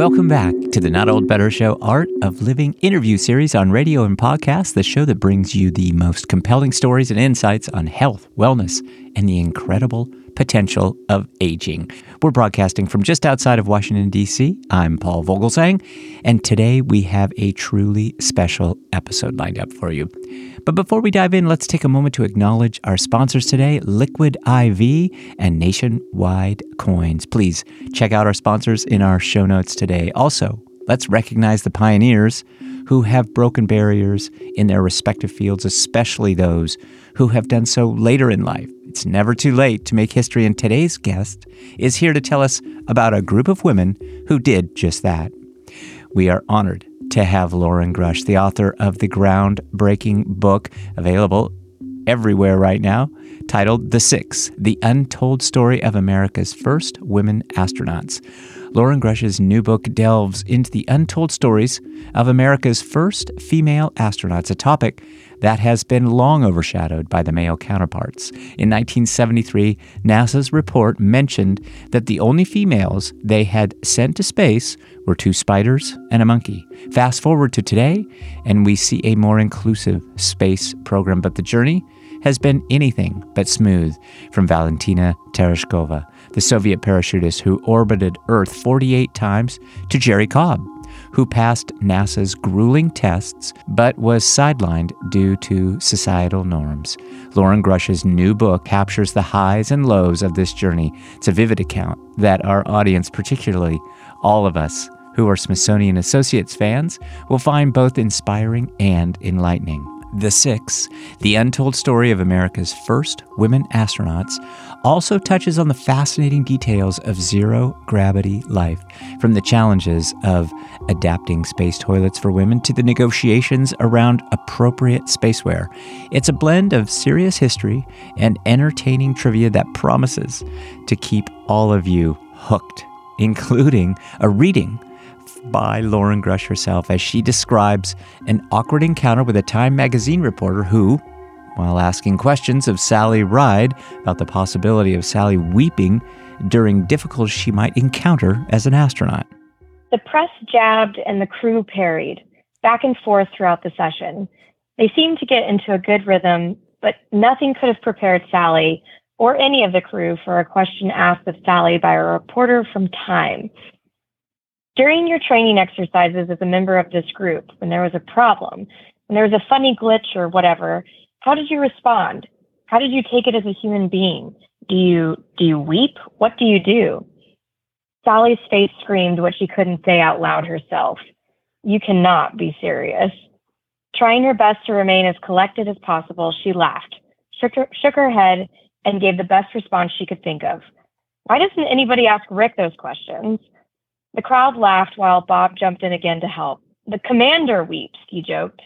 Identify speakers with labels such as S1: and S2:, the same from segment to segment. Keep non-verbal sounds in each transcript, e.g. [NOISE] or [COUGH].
S1: Welcome back to the Not Old Better Show Art of Living interview series on radio and podcast, the show that brings you the most compelling stories and insights on health, wellness, and the incredible potential of aging. We're broadcasting from just outside of Washington, D.C. I'm Paul Vogelzang, and today we have a truly special episode lined up for you. But before we dive in, let's take a moment to acknowledge our sponsors today Liquid IV and Nationwide Coins. Please check out our sponsors in our show notes today. Also, let's recognize the pioneers who have broken barriers in their respective fields, especially those who have done so later in life. It's never too late to make history, and today's guest is here to tell us about a group of women who did just that. We are honored to have Loren Grush, the author of the groundbreaking book available everywhere right now, titled The Six The Untold Story of America's First Women Astronauts. Loren Grush's new book delves into the untold stories of America's first female astronauts, a topic that has been long overshadowed by the male counterparts. In 1973, NASA's report mentioned that the only females they had sent to space were two spiders and a monkey. Fast forward to today, and we see a more inclusive space program, but the journey has been anything but smooth from Valentina Tereshkova, the Soviet parachutist who orbited Earth 48 times, to Jerrie Cobb, who passed NASA's grueling tests but was sidelined due to societal norms. Loren Grush's new book captures the highs and lows of this journey. It's a vivid account that our audience, particularly all of us who are Smithsonian Associates fans, will find both inspiring and enlightening. The Six, the untold story of America's first women astronauts, also touches on the fascinating details of zero gravity life, from the challenges of adapting space toilets for women to the negotiations around appropriate spaceware. It's a blend of serious history and entertaining trivia that promises to keep all of you hooked, including a reading by Loren Grush herself as she describes an awkward encounter with a Time magazine reporter who, while asking questions of Sally Ride about the possibility of Sally weeping during difficulties she might encounter as an astronaut.
S2: The press jabbed and the crew parried, back and forth throughout the session. They seemed to get into a good rhythm, but nothing could have prepared Sally or any of the crew for a question asked of Sally by a reporter from Time. During your training exercises as a member of this group, when there was a problem, when there was a funny glitch or whatever, how did you respond? How did you take it as a human being? Do you do you weep? What do you do? Sally's face screamed what she couldn't say out loud herself. You cannot be serious. Trying her best to remain as collected as possible, she laughed, shook her, shook her head, and gave the best response she could think of. Why doesn't anybody ask Rick those questions? The crowd laughed while Bob jumped in again to help. The commander weeps, he joked.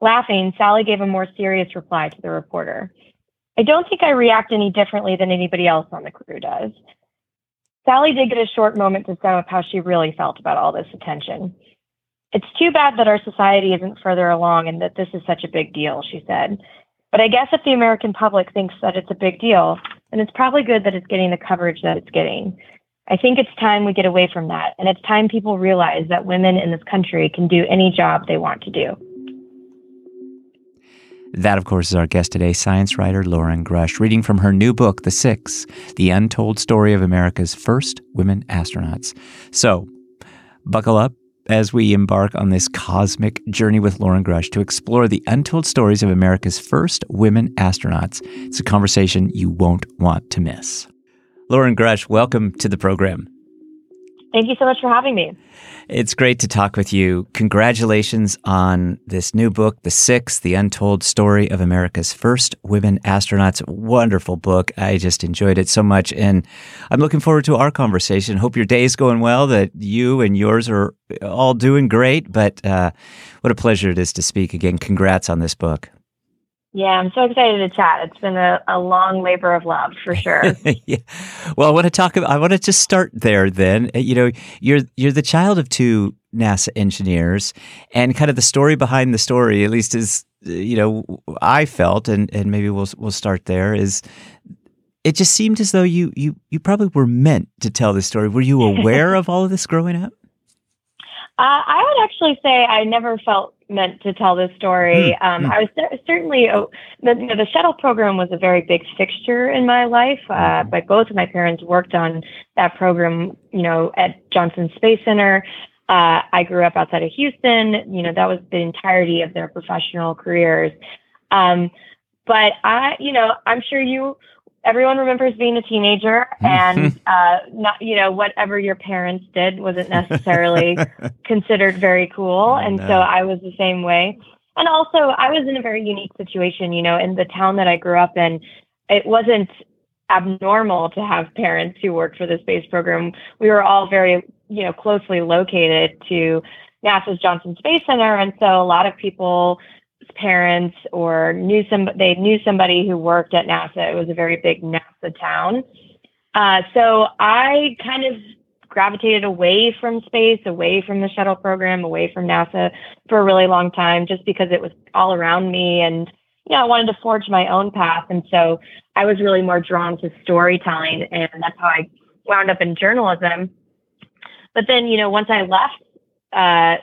S2: Laughing, Sally gave a more serious reply to the reporter. I don't think I react any differently than anybody else on the crew does. Sally did get a short moment to sum up how she really felt about all this attention. It's too bad that our society isn't further along and that this is such a big deal, she said. But I guess if the American public thinks that it's a big deal, then it's probably good that it's getting the coverage that it's getting. I think it's time we get away from that. And it's time people realize that women in this country can do any job they want to do.
S1: That, of course, is our guest today, science writer Loren Grush, reading from her new book, The Six The Untold Story of America's First Women Astronauts. So, buckle up as we embark on this cosmic journey with Loren Grush to explore the untold stories of America's first women astronauts. It's a conversation you won't want to miss. Loren Grush, welcome to the program.
S2: Thank you so much for having me.
S1: It's great to talk with you. Congratulations on this new book, The Six, The Untold Story of America's First Women Astronauts. Wonderful book. I just enjoyed it so much. And I'm looking forward to our conversation. Hope your day is going well, that you and yours are all doing great. But uh, what a pleasure it is to speak again. Congrats on this book.
S2: Yeah, I'm so excited to chat. It's been a, a long labor of love for sure. [LAUGHS]
S1: yeah. Well, I want to talk about, I want to just start there then. Uh, you know, you're you're the child of two NASA engineers and kind of the story behind the story, at least is uh, you know, I felt and and maybe we'll we'll start there is it just seemed as though you you you probably were meant to tell this story. Were you [LAUGHS] aware of all of this growing up?
S2: Uh, I would actually say I never felt meant to tell this story. Mm, um, mm. I was cer- certainly oh, the, you know, the shuttle program was a very big fixture in my life. Uh, mm-hmm. but both of my parents worked on that program, you know, at Johnson Space Center. Uh, I grew up outside of Houston. You know, that was the entirety of their professional careers. Um, but I, you know, I'm sure you everyone remembers being a teenager [LAUGHS] and uh, not you know whatever your parents did wasn't necessarily [LAUGHS] considered very cool. And no. so i was the same way. And also i was in a very unique situation you know in the town that i grew up in it wasn't abnormal to have parents who worked for the space program. We were all very you know closely located to nasa's johnson space center. And so a lot of people parents or knew some they knew somebody who worked at NASA. It was a very big NASA town. Uh, so I kind of gravitated away from space, away from the shuttle program, away from NASA for a really long time, just because it was all around me and you know, I wanted to forge my own path. And so I was really more drawn to storytelling and that's how I wound up in journalism. But then, you know, once I left uh,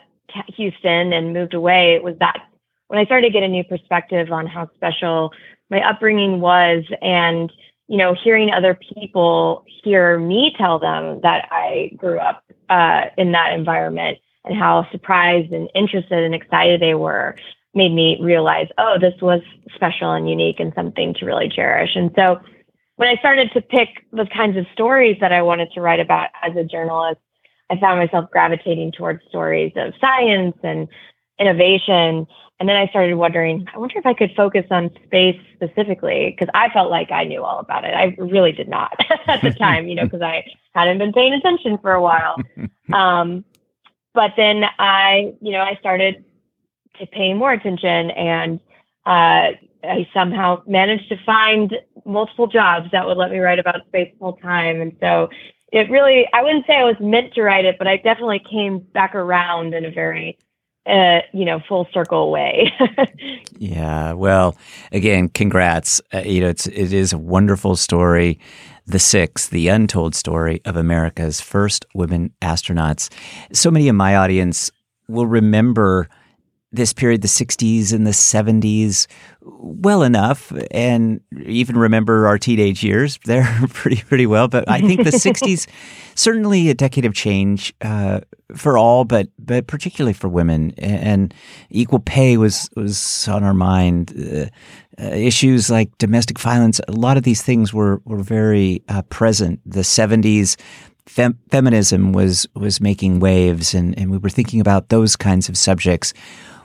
S2: Houston and moved away, it was that when I started to get a new perspective on how special my upbringing was and you know hearing other people hear me tell them that I grew up uh, in that environment and how surprised and interested and excited they were made me realize oh this was special and unique and something to really cherish. And so when I started to pick the kinds of stories that I wanted to write about as a journalist I found myself gravitating towards stories of science and innovation and then I started wondering, I wonder if I could focus on space specifically because I felt like I knew all about it. I really did not [LAUGHS] at the time, you know, because I hadn't been paying attention for a while. [LAUGHS] Um, but then I, you know, I started to pay more attention and uh, I somehow managed to find multiple jobs that would let me write about space full time. And so it really, I wouldn't say I was meant to write it, but I definitely came back around in a very uh, you know, full circle way. [LAUGHS]
S1: yeah. Well, again, congrats. Uh, you know, it's it is a wonderful story. The Six, the untold story of America's first women astronauts. So many of my audience will remember this period, the 60s and the 70s, well enough, and even remember our teenage years [LAUGHS] there pretty pretty well. But I think the 60s [LAUGHS] certainly a decade of change uh, for all, but but particularly for women. And equal pay was was on our mind. Uh, uh, issues like domestic violence, a lot of these things were were very uh, present. The 70s. Fem- feminism was was making waves, and, and we were thinking about those kinds of subjects.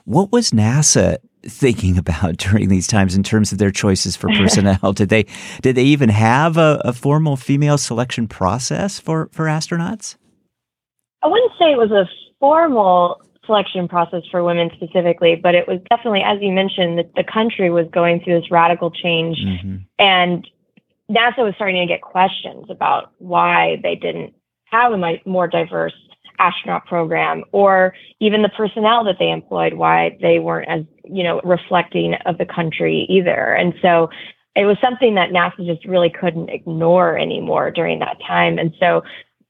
S1: What was NASA thinking about [LAUGHS] during these times in terms of their choices for personnel? did they did they even have a, a, formal female selection process for for astronauts?
S2: I wouldn't say it was a formal selection process for women specifically, but it was definitely, as you mentioned, that the country was going through this radical change, mm-hmm. and NASA was starting to get questions about why they didn't have a more diverse astronaut program or even the personnel that they employed, why they weren't as, you know, reflecting of the country either. And so it was something that NASA just really couldn't ignore anymore during that time. And so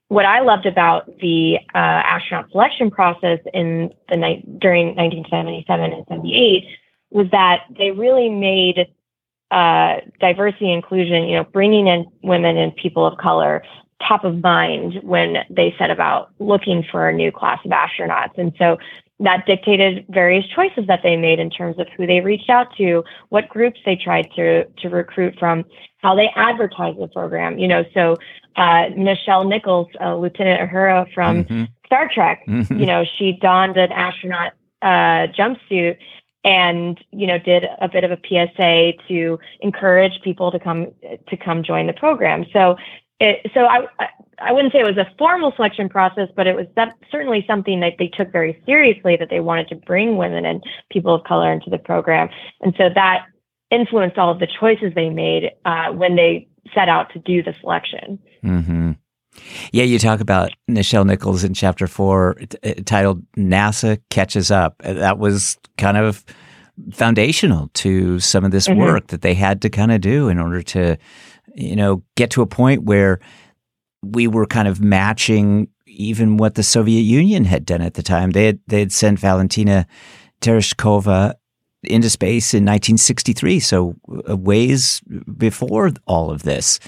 S2: what I loved about the uh, astronaut selection process in the night during 1977 and 78 was that they really made uh, diversity inclusion, you know, bringing in women and people of color top of mind when they set about looking for a new class of astronauts. And so that dictated various choices that they made in terms of who they reached out to, what groups they tried to to recruit from, how they advertised the program. You know, so uh, Nichelle Nichols, uh, Lieutenant Uhura from mm-hmm. Star Trek, mm-hmm. you know, she donned an astronaut uh, jumpsuit and you know did a bit of a PSA to encourage people to come to come join the program. So it, so I, I wouldn't say it was a formal selection process, but it was that, certainly something that they took very seriously that they wanted to bring women and people of color into the program. And so that influenced all of the choices they made uh, when they set out to do the selection.
S1: Mm-hmm. Yeah, you talk about Nichelle Nichols in chapter four, t- titled NASA Catches Up. That was kind of foundational to some of this mm-hmm. work that they had to kind of do in order to you know, get to a point where we were kind of matching even what the Soviet Union had done at the time. They had they had sent Valentina Tereshkova into space in 1963, so ways before all of this.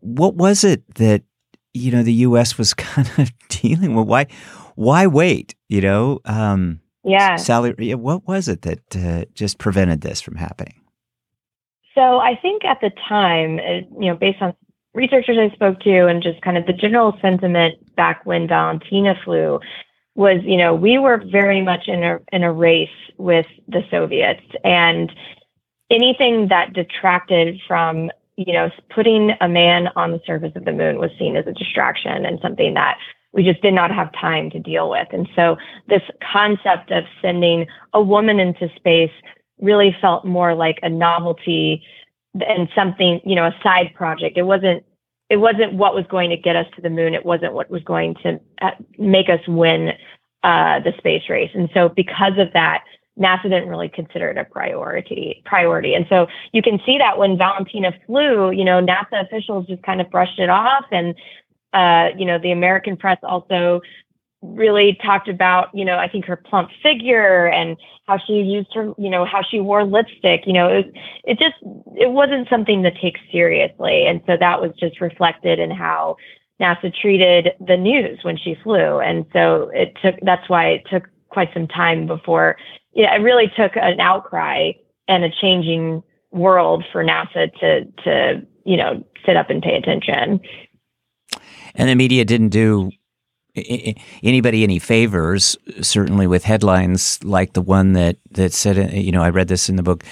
S1: What was it that you know the U.S. was [LAUGHS] kind of dealing with? Why why wait? You know, um,
S2: yeah.
S1: Sally, what was it that uh, just prevented this from happening?
S2: So I think at the time, uh, you know, based on researchers I spoke to and just kind of the general sentiment back when Valentina flew was, you know, we were very much in a in a race with the Soviets and anything that detracted from, you know, putting a man on the surface of the moon was seen as a distraction and something that we just did not have time to deal with. And so this concept of sending a woman into space really felt more like a novelty and something, you know, a side project. It wasn't it wasn't what was going to get us to the moon. It wasn't what was going to uh, make us win uh, the space race. And so because of that, NASA didn't really consider it a priority priority. And so you can see that when Valentina flew, you know, NASA officials just kind of brushed it off and uh, you know, the American press also really talked about, you know, I think her plump figure and how she used her, you know, how she wore lipstick. You know, it, it just it wasn't something to take seriously, and so that was just reflected in how NASA treated the news when she flew, and so it took. That's why it took quite some time before. Yeah, it really took an outcry and a changing world for NASA to to you know sit up and pay attention.
S1: And the media didn't do anybody any favors certainly with headlines like the one that that said uh, you know I read this in the book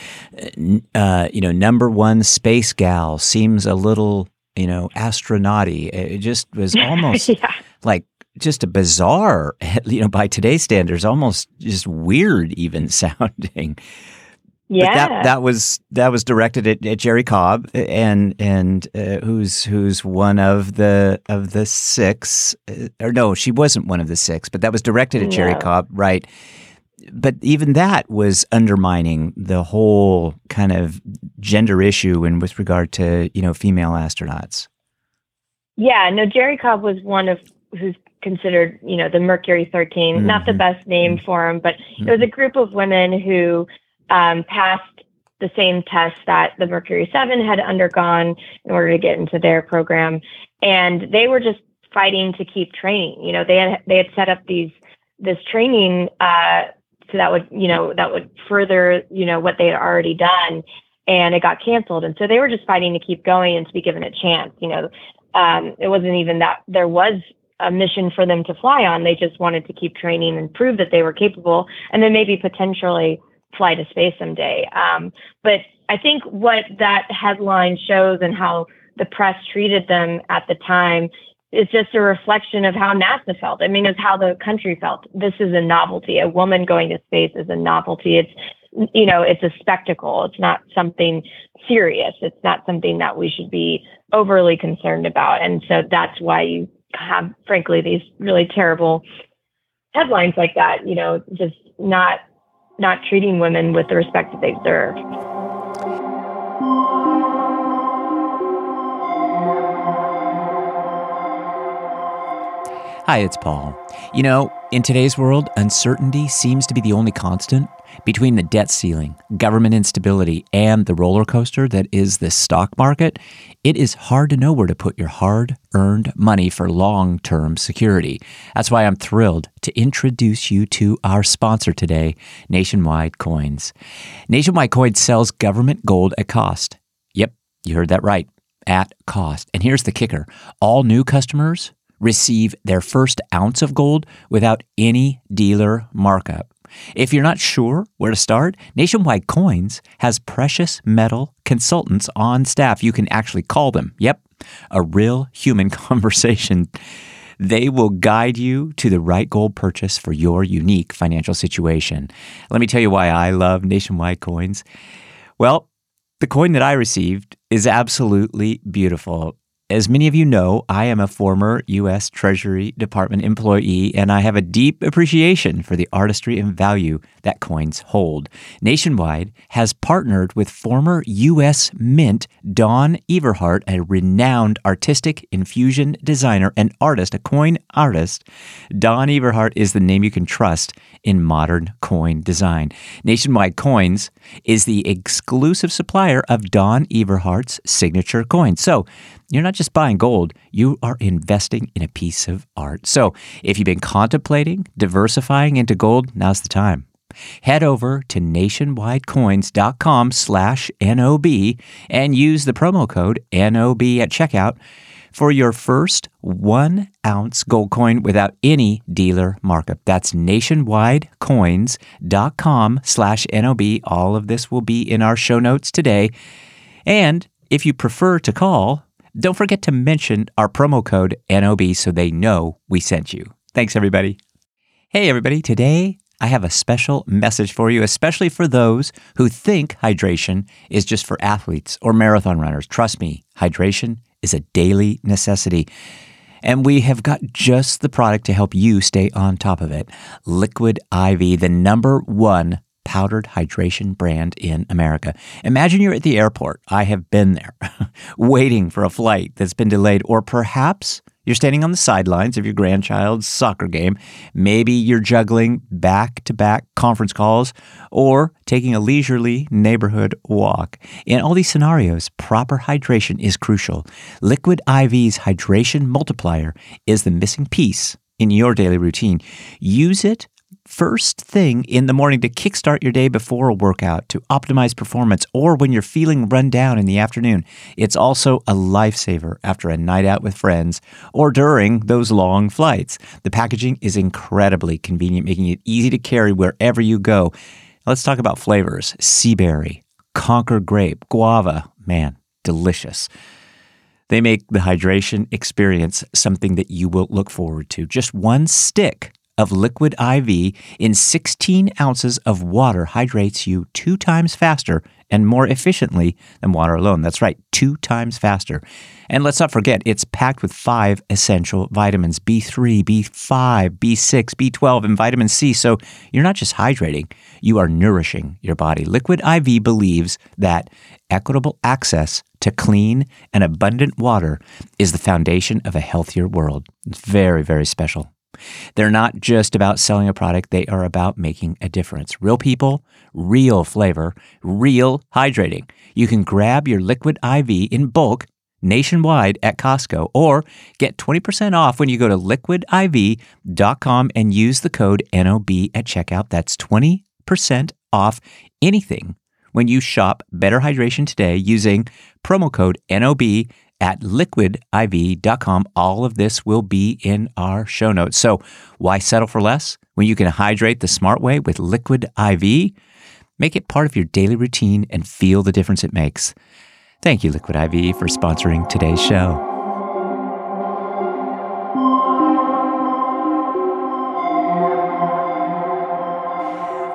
S1: uh, you know number one space gal seems a little you know astronauty it just was [LAUGHS] almost yeah. like just a bizarre [LAUGHS] you know by today's standards almost just weird even [LAUGHS] sounding
S2: yeah,
S1: but that that was that was directed at, at Jerrie Cobb, and and uh, who's who's one of the of the six, uh, or no, she wasn't one of the six, but that was directed at no. Jerrie Cobb, right? But even that was undermining the whole kind of gender issue, and with regard to you know female astronauts.
S2: Yeah, no, Jerrie Cobb was one of who's considered you know the Mercury 13, mm-hmm. not the best name mm-hmm. for him, but mm-hmm. it was a group of women who um, passed the same test that the Mercury 7 had undergone in order to get into their program. And they were just fighting to keep training. You know, they had they had set up these this training uh, so that would you know that would further you know what they had already done, and it got canceled. And so they were just fighting to keep going and to be given a chance. You know, um, it wasn't even that there was a mission for them to fly on. They just wanted to keep training and prove that they were capable, and then maybe potentially fly to space someday. Um, but I think what that headline shows and how the press treated them at the time is just a reflection of how NASA felt. I mean, it's how the country felt. This is a novelty. A woman going to space is a novelty. It's you know, it's a spectacle. It's not something serious. It's not something that we should be overly concerned about. And so that's why you have, frankly, these really terrible headlines like that, you know, just not not treating women with the respect that they deserve.
S1: Hi, it's Paul. You know, in today's world, uncertainty seems to be the only constant. Between the debt ceiling, government instability, and the roller coaster that is the stock market, it is hard to know where to put your hard earned money for long term security. That's why I'm thrilled to introduce you to our sponsor today, Nationwide Coins. Nationwide Coins sells government gold at cost. Yep, you heard that right, at cost. And here's the kicker all new customers receive their first ounce of gold without any dealer markup. If you're not sure where to start, Nationwide Coins has precious metal consultants on staff. You can actually call them. Yep, a real human [LAUGHS] conversation. They will guide you to the right gold purchase for your unique financial situation. Let me tell you why I love Nationwide Coins. Well, the coin that I received is absolutely beautiful as many of you know, I am a former U.S. Treasury Department employee, and I have a deep appreciation for the artistry and value that coins hold. Nationwide has partnered with former U.S. Mint Don Everhart, a renowned artistic infusion designer and artist, a coin artist. Don Everhart is the name you can trust in modern coin design. Nationwide Coins is the exclusive supplier of Don Everhart's signature coins. So, you're not just buying gold, you are investing in a piece of art. So, if you've been contemplating diversifying into gold, now's the time. Head over to nationwidecoins.com slash NOB and use the promo code NOB at checkout for your first one ounce gold coin without any dealer markup. That's nationwidecoins.com slash NOB. All of this will be in our show notes today. And if you prefer to call, don't forget to mention our promo code NOB so they know we sent you. Thanks, everybody. Hey, everybody. Today, I have a special message for you, especially for those who think hydration is just for athletes or marathon runners. Trust me, hydration is a daily necessity. And we have got just the product to help you stay on top of it. Liquid IV, the number one powdered hydration brand in America. Imagine you're at the airport. I have been there, [LAUGHS] waiting for a flight that's been delayed, or perhaps you're standing on the sidelines of your grandchild's soccer game. Maybe you're juggling back to back conference calls or taking a leisurely neighborhood walk. In all these scenarios, proper hydration is crucial. Liquid IV's hydration multiplier is the missing piece in your daily routine. Use it first thing in the morning to kickstart your day before a workout, to optimize performance, or when you're feeling run down in the afternoon. It's also a lifesaver after a night out with friends or during those long flights. The packaging is incredibly convenient, making it easy to carry wherever you go. Let's talk about flavors sea berry, Concord grape, guava. Man, delicious. They make the hydration experience something that you will look forward to. Just one stick of liquid IV in 16 ounces of water hydrates you two times faster and more efficiently than water alone. That's right, two times faster. And let's not forget, it's packed with five essential vitamins B3, B5, B6, B12, and vitamin C. So you're not just hydrating, you are nourishing your body. Liquid IV believes that equitable access to clean and abundant water is the foundation of a healthier world. It's very, very special. They're not just about selling a product, they are about making a difference. Real people, real flavor, real hydrating. You can grab your liquid IV in bulk nationwide at Costco or get 20% off when you go to liquidiv.com and use the code NOB at checkout. That's 20% off anything when you shop Better Hydration today using promo code NOB at liquidiv.com. All of this will be in our show notes. So, why settle for less when you can hydrate the smart way with Liquid IV? Make it part of your daily routine and feel the difference it makes. Thank you, Liquid IV, for sponsoring today's show.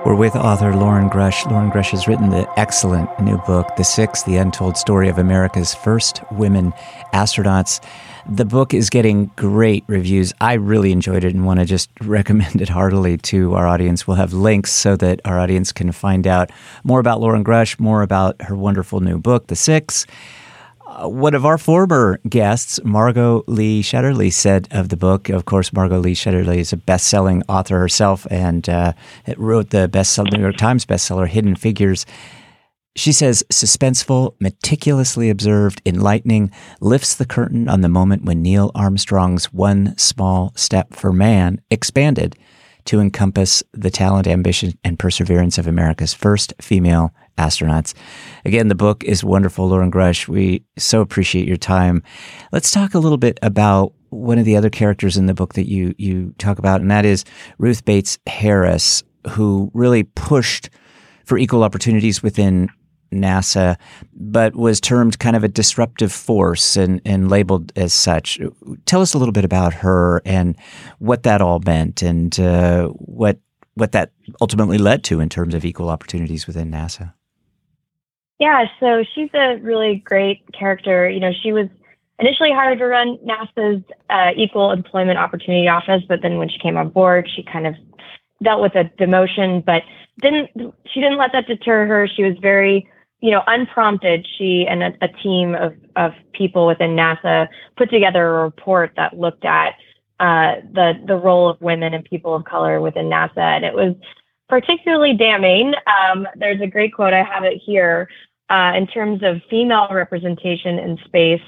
S1: We're with author Loren Grush. Loren Grush has written the excellent new book, The Six The Untold Story of America's First Women Astronauts. The book is getting great reviews. I really enjoyed it and want to just [LAUGHS] recommend it heartily to our audience. We'll have links so that our audience can find out more about Loren Grush, more about her wonderful new book, The Six one of our former guests, Margot Lee Shetterly, said of the book. Of course, Margot Lee Shetterly is a best-selling author herself, and uh, wrote the best New York Times bestseller, Hidden Figures. She says, suspenseful, meticulously observed, enlightening, lifts the curtain on the moment when Neil Armstrong's one small step for man expanded to encompass the talent, ambition, and perseverance of America's first female astronauts. Again, the book is wonderful, Loren Grush. We so appreciate your time. Let's talk a little bit about one of the other characters in the book that you you talk about, and that is Ruth Bates Harris, who really pushed for equal opportunities within NASA, but was termed kind of a disruptive force and, and labeled as such. Tell us a little bit about her and what that all meant and uh, what what that ultimately led to in terms of equal opportunities within NASA.
S2: Yeah, so she's a really great character. You know, she was initially hired to run NASA's uh, Equal Employment Opportunity Office, but then when she came on board, she kind of dealt with a demotion, but didn't she didn't let that deter her. She was very you know, unprompted, she and a, a, team of, of people within NASA put together a report that looked at uh, the the role of women and people of color within NASA, and it was particularly damning. Um, there's a great quote I have it here uh, in terms of female representation in space.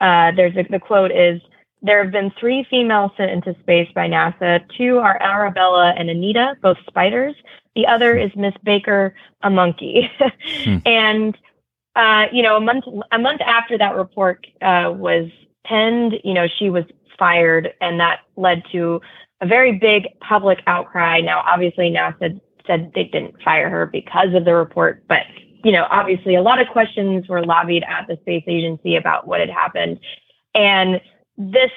S2: Uh, there's a, the quote is there have been three females sent into space by NASA. Two are Arabella and Anita, both spiders. The other is Miss Baker, a monkey. hmm. [LAUGHS] And uh, you know, a month a month after that report uh, was penned, you know, she was fired, and that led to a very big public outcry. Now, obviously, NASA said they didn't fire her because of the report, but you know, obviously, a lot of questions were lobbied at the space agency about what had happened, and this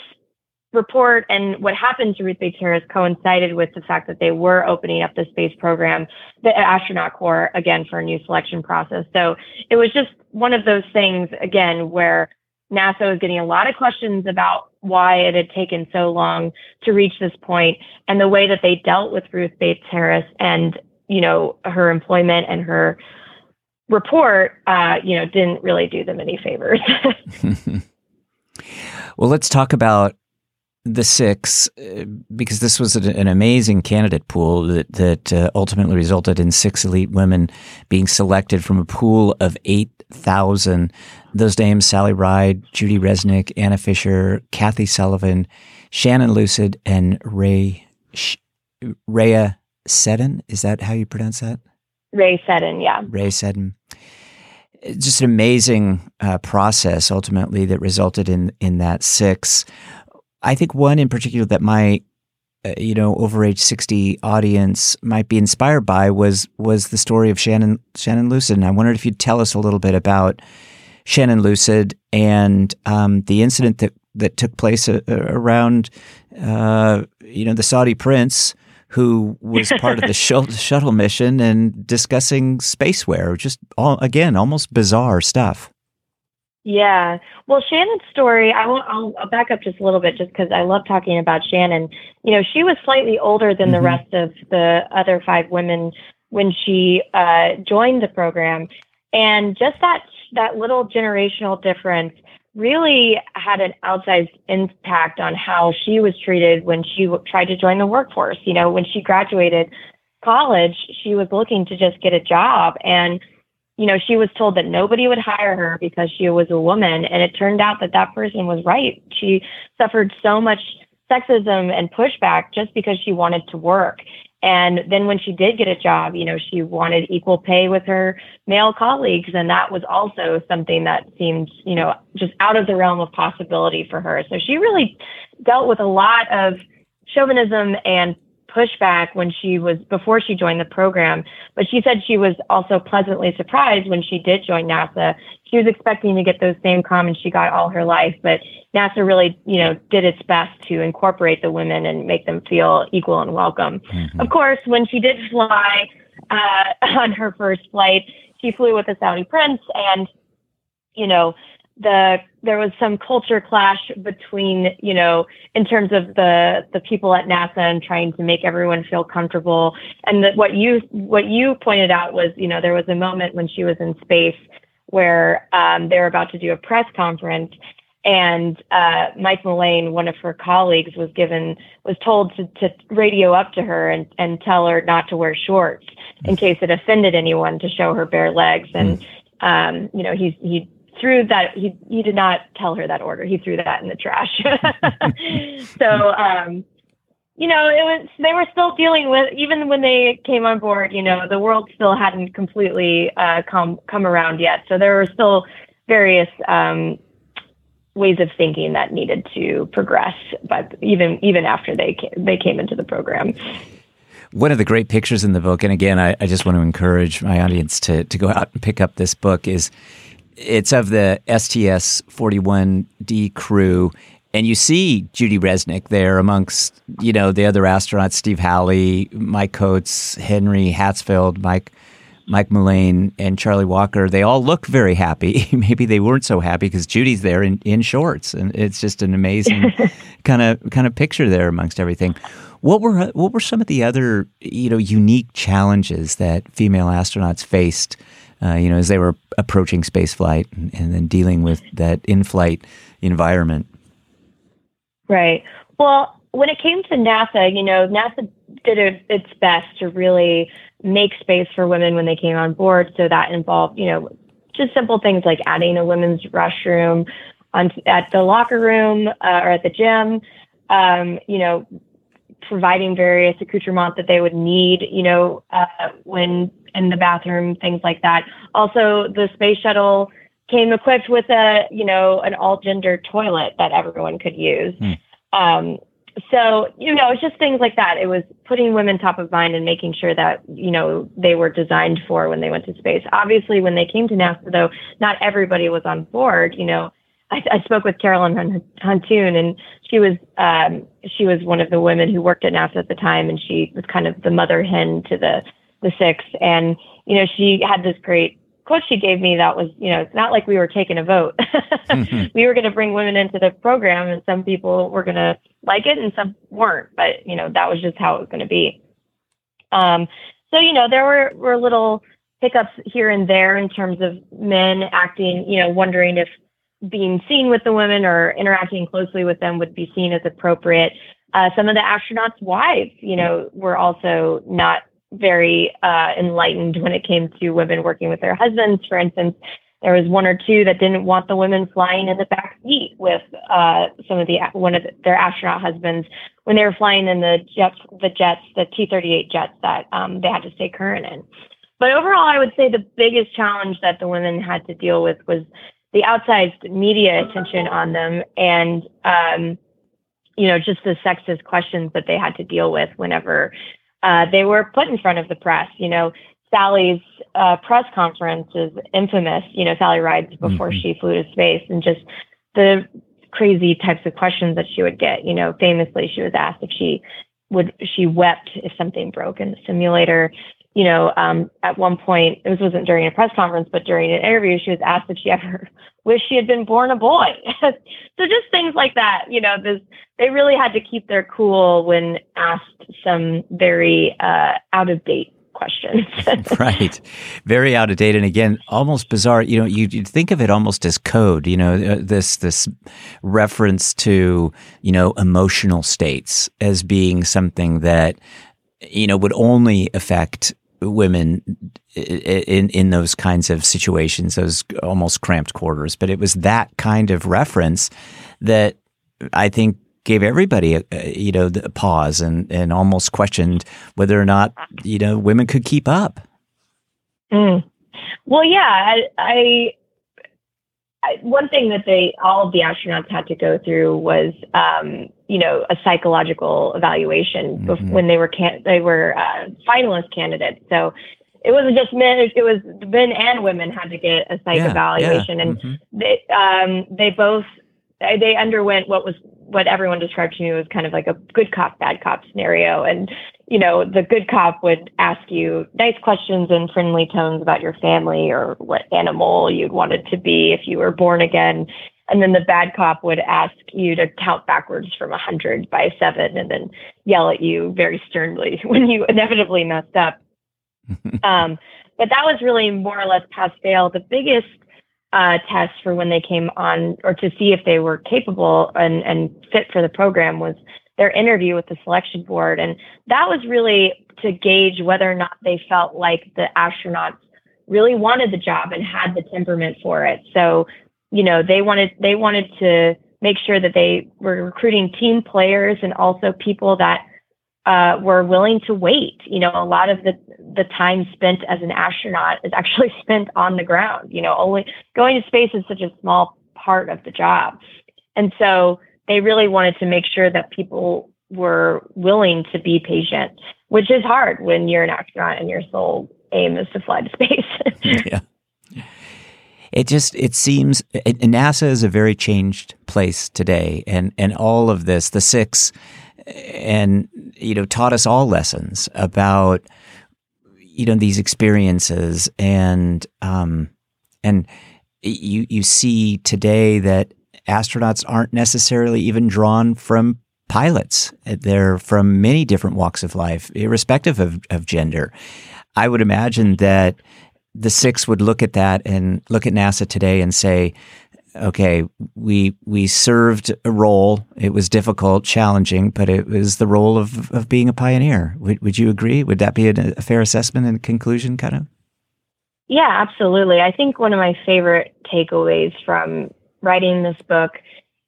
S2: report and what happened to Ruth Bates Harris coincided with the fact that they were opening up the space program, the astronaut corps, again for a new selection process. So it was just one of those things, again, where NASA was getting a lot of questions about why it had taken so long to reach this point and the way that they dealt with Ruth Bates Harris and, you know, her employment and her report, uh, you know, didn't really do them any favors. [LAUGHS]
S1: well, let's talk about the six, uh, because this was an amazing candidate pool that, that uh, ultimately resulted in six elite women being selected from a pool of 8,000. Those names Sally Ride, Judy Resnik, Anna Fisher, Kathy Sullivan, Shannon Lucid, and Ray Sh- Rhea Seddon. Is that how you pronounce that?
S2: Rhea Seddon, yeah.
S1: Rhea Seddon. Just an amazing uh, process ultimately that resulted in in that six. I think one in particular that my uh, you know over age 60 audience might be inspired by was was the story of Shannon Shannon Lucid and I wondered if you'd tell us a little bit about Shannon Lucid and um, the incident that that took place uh, uh around uh, you know the Saudi prince who was part of the [LAUGHS] shuttle mission and discussing spaceware just all again almost bizarre stuff
S2: yeah. Well, Shannon's story, I I'll, I'll back up just a little bit just because I love talking about Shannon. You know, she was slightly older than mm-hmm. the rest of the other five women when she uh, joined the program. And just that, that little generational difference really had an outsized impact on how she was treated when she w- tried to join the workforce. You know, when she graduated college, she was looking to just get a job. And you know, she was told that nobody would hire her because she was a woman. And it turned out that that person was right. She suffered so much sexism and pushback just because she wanted to work. And then when she did get a job, you know, she wanted equal pay with her male colleagues. And that was also something that seemed, you know, just out of the realm of possibility for her. So she really dealt with a lot of chauvinism and pushback when she was before she joined the program, but she said she was also pleasantly surprised when she did join NASA. She was expecting to get those same comments she got all her life, but NASA really, you know, did its best to incorporate the women and make them feel equal and welcome. Mm-hmm. Of course, when she did fly uh, [LAUGHS] on her first flight, she flew with the Saudi prince and you know the there was some culture clash between you know in terms of the the people at NASA and trying to make everyone feel comfortable and that what you what you pointed out was you know there was a moment when she was in space where um, they were about to do a press conference and uh, Mike Mullane, one of her colleagues, was given was told to, to radio up to her and, and tell her not to wear shorts in case it offended anyone to show her bare legs and hmm. um, you know he he threw that he he did not tell her that order. He threw that in the trash. [LAUGHS] so um, you know, it was they were still dealing with even when they came on board. You know, the world still hadn't completely uh, come come around yet. So there were still various um, ways of thinking that needed to progress. But even even after they came, they came into the program.
S1: One of the great pictures in the book, and again, I, I just want to encourage my audience to to go out and pick up this book. Is it's of the STS 41D crew. And you see Judy Resnik there amongst, you know, the other astronauts, Steve Hawley, Mike Coats, Henry Hartsfield, Mike Mike Mullane and Charlie Walker, they all look very happy. [LAUGHS] Maybe they weren't so happy because Judy's there in, in shorts, and it's just an amazing [LAUGHS] kind of kind of picture there amongst everything. What were what were some of the other you know unique challenges that female astronauts faced? Uh, you know, as they were approaching spaceflight and, and then dealing with that in-flight environment.
S2: Right. Well, when it came to NASA, you know, NASA did its best to really make space for women when they came on board. So that involved, you know, just simple things like adding a women's restroom on at the locker room uh, or at the gym. Um, you know, providing various accoutrements that they would need, you know, uh, when in the bathroom, things like that. Also, the space shuttle came equipped with a, you know, an all gender toilet that everyone could use. Mm. Um, so, you know, it's just things like that. It was putting women top of mind and making sure that, you know, they were designed for when they went to space. Obviously, when they came to NASA, though, not everybody was on board. You know, I, I spoke with Carolyn Huntoon, and she was um, she was one of the women who worked at NASA at the time, and she was kind of the mother hen to the the six. And you know, she had this great quote she gave me that was, you know, it's not like we were taking a vote. mm-hmm. [LAUGHS] We were going to bring women into the program, and some people were going to like it, and some weren't. But you know, that was just how it was going to be. Um, so you know, there were were little hiccups here and there in terms of men acting, you know, wondering if being seen with the women or interacting closely with them would be seen as appropriate. Uh, some of the astronauts' wives, you know, were also not very uh, enlightened when it came to women working with their husbands. For instance, there was one or two that didn't want the women flying in the back seat with uh, some of the one of the, their astronaut husbands when they were flying in the jets, the jets, the T-38 jets that um, they had to stay current in. But overall, I would say the biggest challenge that the women had to deal with was the outsized media attention on them and um, you know just the sexist questions that they had to deal with whenever uh, they were put in front of the press. You know, Sally's uh, press conference is infamous. You know, Sally Ride before mm-hmm. she flew to space, and just the crazy types of questions that she would get. You know, famously, she was asked if she would she wept if something broke in the simulator. You know, um, at one point, this wasn't during a press conference, but during an interview, she was asked if she ever [LAUGHS] wished she had been born a boy. [LAUGHS] so just things like that. You know, this they really had to keep their cool when asked some very uh, out of date questions. [LAUGHS]
S1: right. Very out of date. And again, almost bizarre. You know, you, you think of it almost as code, you know, uh, this, this reference to, you know, emotional states as being something that, you know, would only affect women in in those kinds of situations, those almost cramped quarters. But it was that kind of reference that I think gave everybody a, a, you know a pause and and almost questioned whether or not you know women could keep up.
S2: Mm. Well, yeah, I, I, I, one thing that they all of the astronauts had to go through was um, you know a psychological evaluation mm-hmm. when they were can- they were uh, finalist candidates. So it wasn't just men; it was men and women had to get a psych yeah, evaluation, yeah. and mm-hmm. they um, they both they underwent what was what everyone described to me was kind of like a good cop, bad cop scenario. And, you know, the good cop would ask you nice questions in friendly tones about your family or what animal you'd wanted to be if you were born again. And then the bad cop would ask you to count backwards from 100 by seven and then yell at you very sternly [LAUGHS] when you inevitably messed up. [LAUGHS] um, but that was really more or less pass fail. The biggest uh, test for when they came on or to see if they were capable and, and fit for the program was their interview with the selection board. And that was really to gauge whether or not they felt like the astronauts really wanted the job and had the temperament for it. So, you know, they wanted they wanted to make sure that they were recruiting team players and also people that uh, were willing to wait. You know, a lot of the the time spent as an astronaut is actually [LAUGHS] spent on the ground. You know, only going to space is such a small part of the job, and so they really wanted to make sure that people were willing to be patient, which is hard when you're an astronaut and your sole aim is to fly to space. [LAUGHS]
S1: yeah. It just it seems NASA is a very changed place today, and and all of this, the six and you know taught us all lessons about you know these experiences and um, and you you see today that astronauts aren't necessarily even drawn from pilots. They're from many different walks of life, irrespective of, of gender. I would imagine that the six would look at that and look at NASA today and say, okay, we we served a role. It was difficult, challenging, but it was the role of, of being a pioneer. Would, would you agree? Would that be a, a fair assessment and conclusion, kind of?
S2: Yeah, absolutely. I think one of my favorite takeaways from writing this book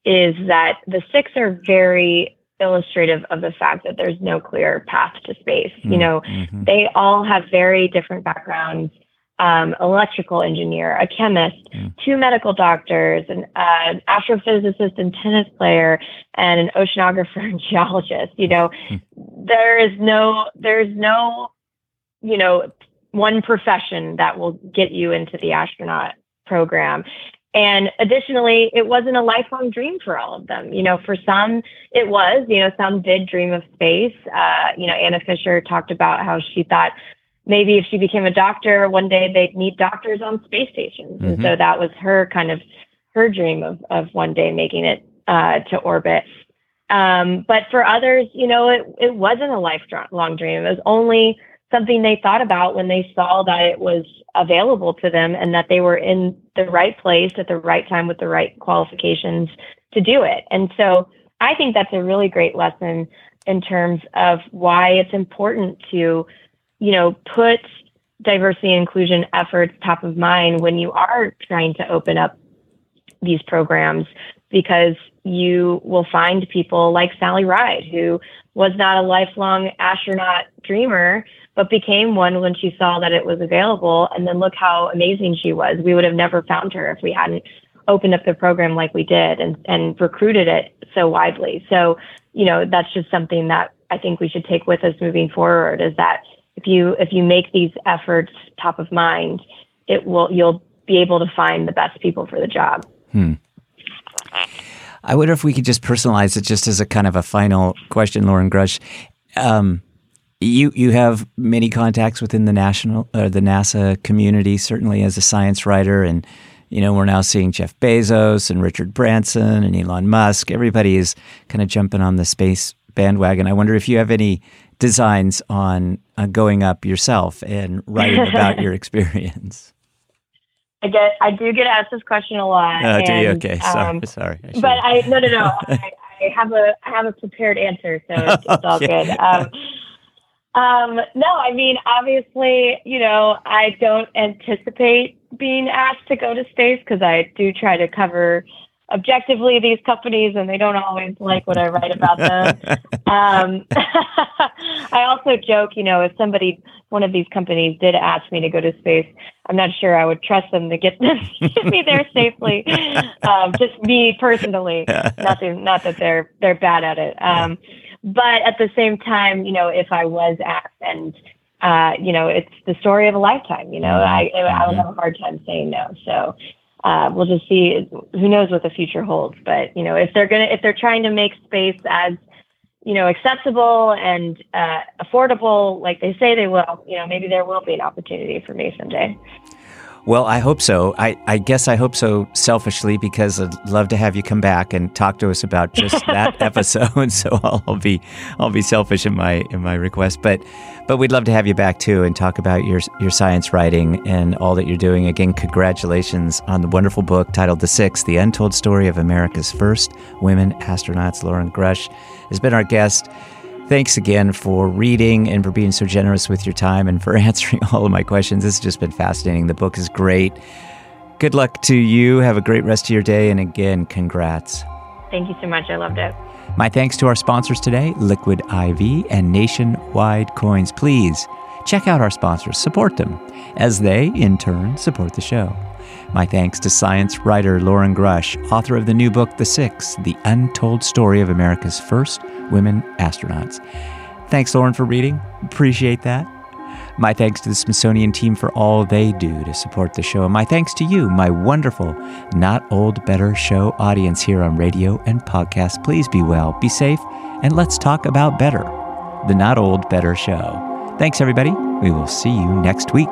S2: is that the six are very illustrative of the fact that there's no clear path to space. Mm-hmm. You know, they all have very different backgrounds um, electrical engineer, a chemist, mm. two medical doctors, an uh, astrophysicist and tennis player, and an oceanographer and [LAUGHS] geologist. You know, mm. there is no, there's no, you know, one profession that will get you into the astronaut program. And additionally, it wasn't a lifelong dream for all of them. You know, for some, it was, you know, some did dream of space. Uh, you know, Anna Fisher talked about how she thought maybe if she became a doctor, one day they'd need doctors on space stations. Mm-hmm. And so mm-hmm. that was her kind of her dream of, of one day making it uh, to orbit. Um, but for others, you know, it, it wasn't a lifelong dream. It was only something they thought about when they saw that it was available to them and that they were in the right place at the right time with the right qualifications to do it. And so I think that's a really great lesson in terms of why it's important to you know, put diversity and inclusion efforts top of mind when you are trying to open up these programs because you will find people like Sally Ride, who was not a lifelong astronaut dreamer, but became one when she saw that it was available. And then look how amazing she was. We would have never found her if we hadn't opened up the program like we did and, and recruited it so widely. So, you know, that's just something that I think we should take with us moving forward is that if you if you make these efforts top of mind, it will you'll be able to find the best people for the job.
S1: Hmm. I wonder if we could just personalize it just as a kind of a final question, Loren Grush. Um, you you have many contacts within the national or the NASA community, certainly as a science writer, and you know we're now seeing Jeff Bezos and Richard Branson and Elon Musk. Everybody is kind of jumping on the space bandwagon. I wonder if you have any designs on uh, going up yourself and writing about your [LAUGHS] experience?
S2: I get, I do get asked this question a lot.
S1: Oh, and, do you? Okay, sorry, um, sorry.
S2: I but I, no, no, no. [LAUGHS] I, I, have a, I have a prepared answer, so it's, it's [LAUGHS] all good. Um, um, no, I mean, obviously, you know, I don't anticipate being asked to go to space because I do try to cover objectively these companies and they don't always like what I write about them. [LAUGHS] um, [LAUGHS] I also joke, you know, if somebody, one of these companies did ask me to go to space, I'm not sure I would trust them to get, [LAUGHS] get me there safely. Um, just me personally, nothing, not that they're, they're bad at it. Um, but at the same time, you know, if I was asked and, uh, you know, it's the story of a lifetime, you know, mm-hmm. I, I would have a hard time saying no. So, uh, we'll just see. Who knows what the future holds? But you know, if they're gonna, if they're trying to make space as you know accessible and uh, affordable, like they say they will, you know, maybe there will be an opportunity for me someday.
S1: Well, I hope so. I, I guess I hope so selfishly because I'd love to have you come back and talk to us about just that [LAUGHS] episode. [LAUGHS] So I'll, I'll, be I'll be selfish in my in my request, but but we'd love to have you back too and talk about your your science writing and all that you're doing. Again, congratulations on the wonderful book titled "The Six: The Untold Story of America's First Women Astronauts." Loren Grush has been our guest. Thanks again for reading and for being so generous with your time and for [LAUGHS] answering all of my questions. This has just been fascinating. The book is great. Good luck to you. Have a great rest of your day. And again, congrats.
S2: Thank you so much. I loved it.
S1: My thanks to our sponsors today, Liquid IV and Nationwide Coins. Please check out our sponsors, support them as they, in turn, support the show. My thanks to science writer Loren Grush, author of the new book, The Six The Untold Story of America's First Women Astronauts. Thanks, Loren, for reading. Appreciate that. My thanks to the Smithsonian team for all they do to support the show. And my thanks to you, my wonderful Not Old Better Show audience here on radio and podcast. Please be well, be safe, and let's talk about better. The Not Old Better Show. Thanks, everybody. We will see you next week.